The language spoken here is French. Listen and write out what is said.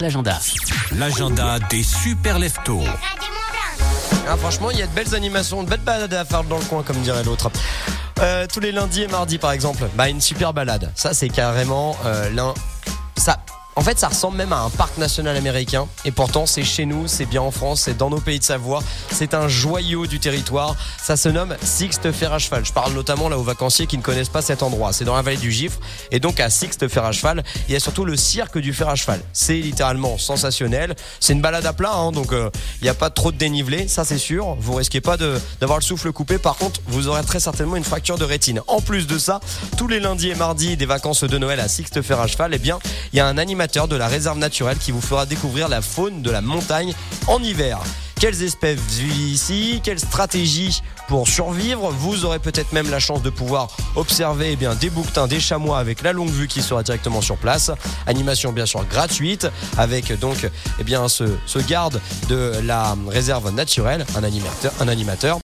l'agenda. L'agenda des super leftos. Ah, franchement, il y a de belles animations, de belles balades à faire dans le coin, comme dirait l'autre. Euh, tous les lundis et mardis, par exemple, bah, une super balade. Ça, c'est carrément euh, l'un. Ça. En fait, ça ressemble même à un parc national américain. Et pourtant, c'est chez nous, c'est bien en France, c'est dans nos pays de Savoie. C'est un joyau du territoire. Ça se nomme Sixte Fer à. Je parle notamment là aux vacanciers qui ne connaissent pas cet endroit. C'est dans la vallée du Gifre. Et donc, à Sixte Fer à Cheval, il y a surtout le cirque du fer à cheval. C'est littéralement sensationnel. C'est une balade à plat, hein, donc euh, il n'y a pas trop de dénivelé, ça c'est sûr. Vous risquez pas d'avoir le souffle coupé. Par contre, vous aurez très certainement une fracture de rétine. En plus de ça, tous les lundis et mardis des vacances de Noël à Sixte Fer à eh bien, il y a un animateur de la réserve naturelle qui vous fera découvrir la faune de la montagne en hiver. Quelles espèces vivent ici? Quelle stratégie pour survivre? Vous aurez peut-être même la chance de pouvoir observer eh bien, des bouquetins, des chamois avec la longue vue qui sera directement sur place. Animation bien sûr gratuite avec donc eh bien, ce, garde de la réserve naturelle, un animateur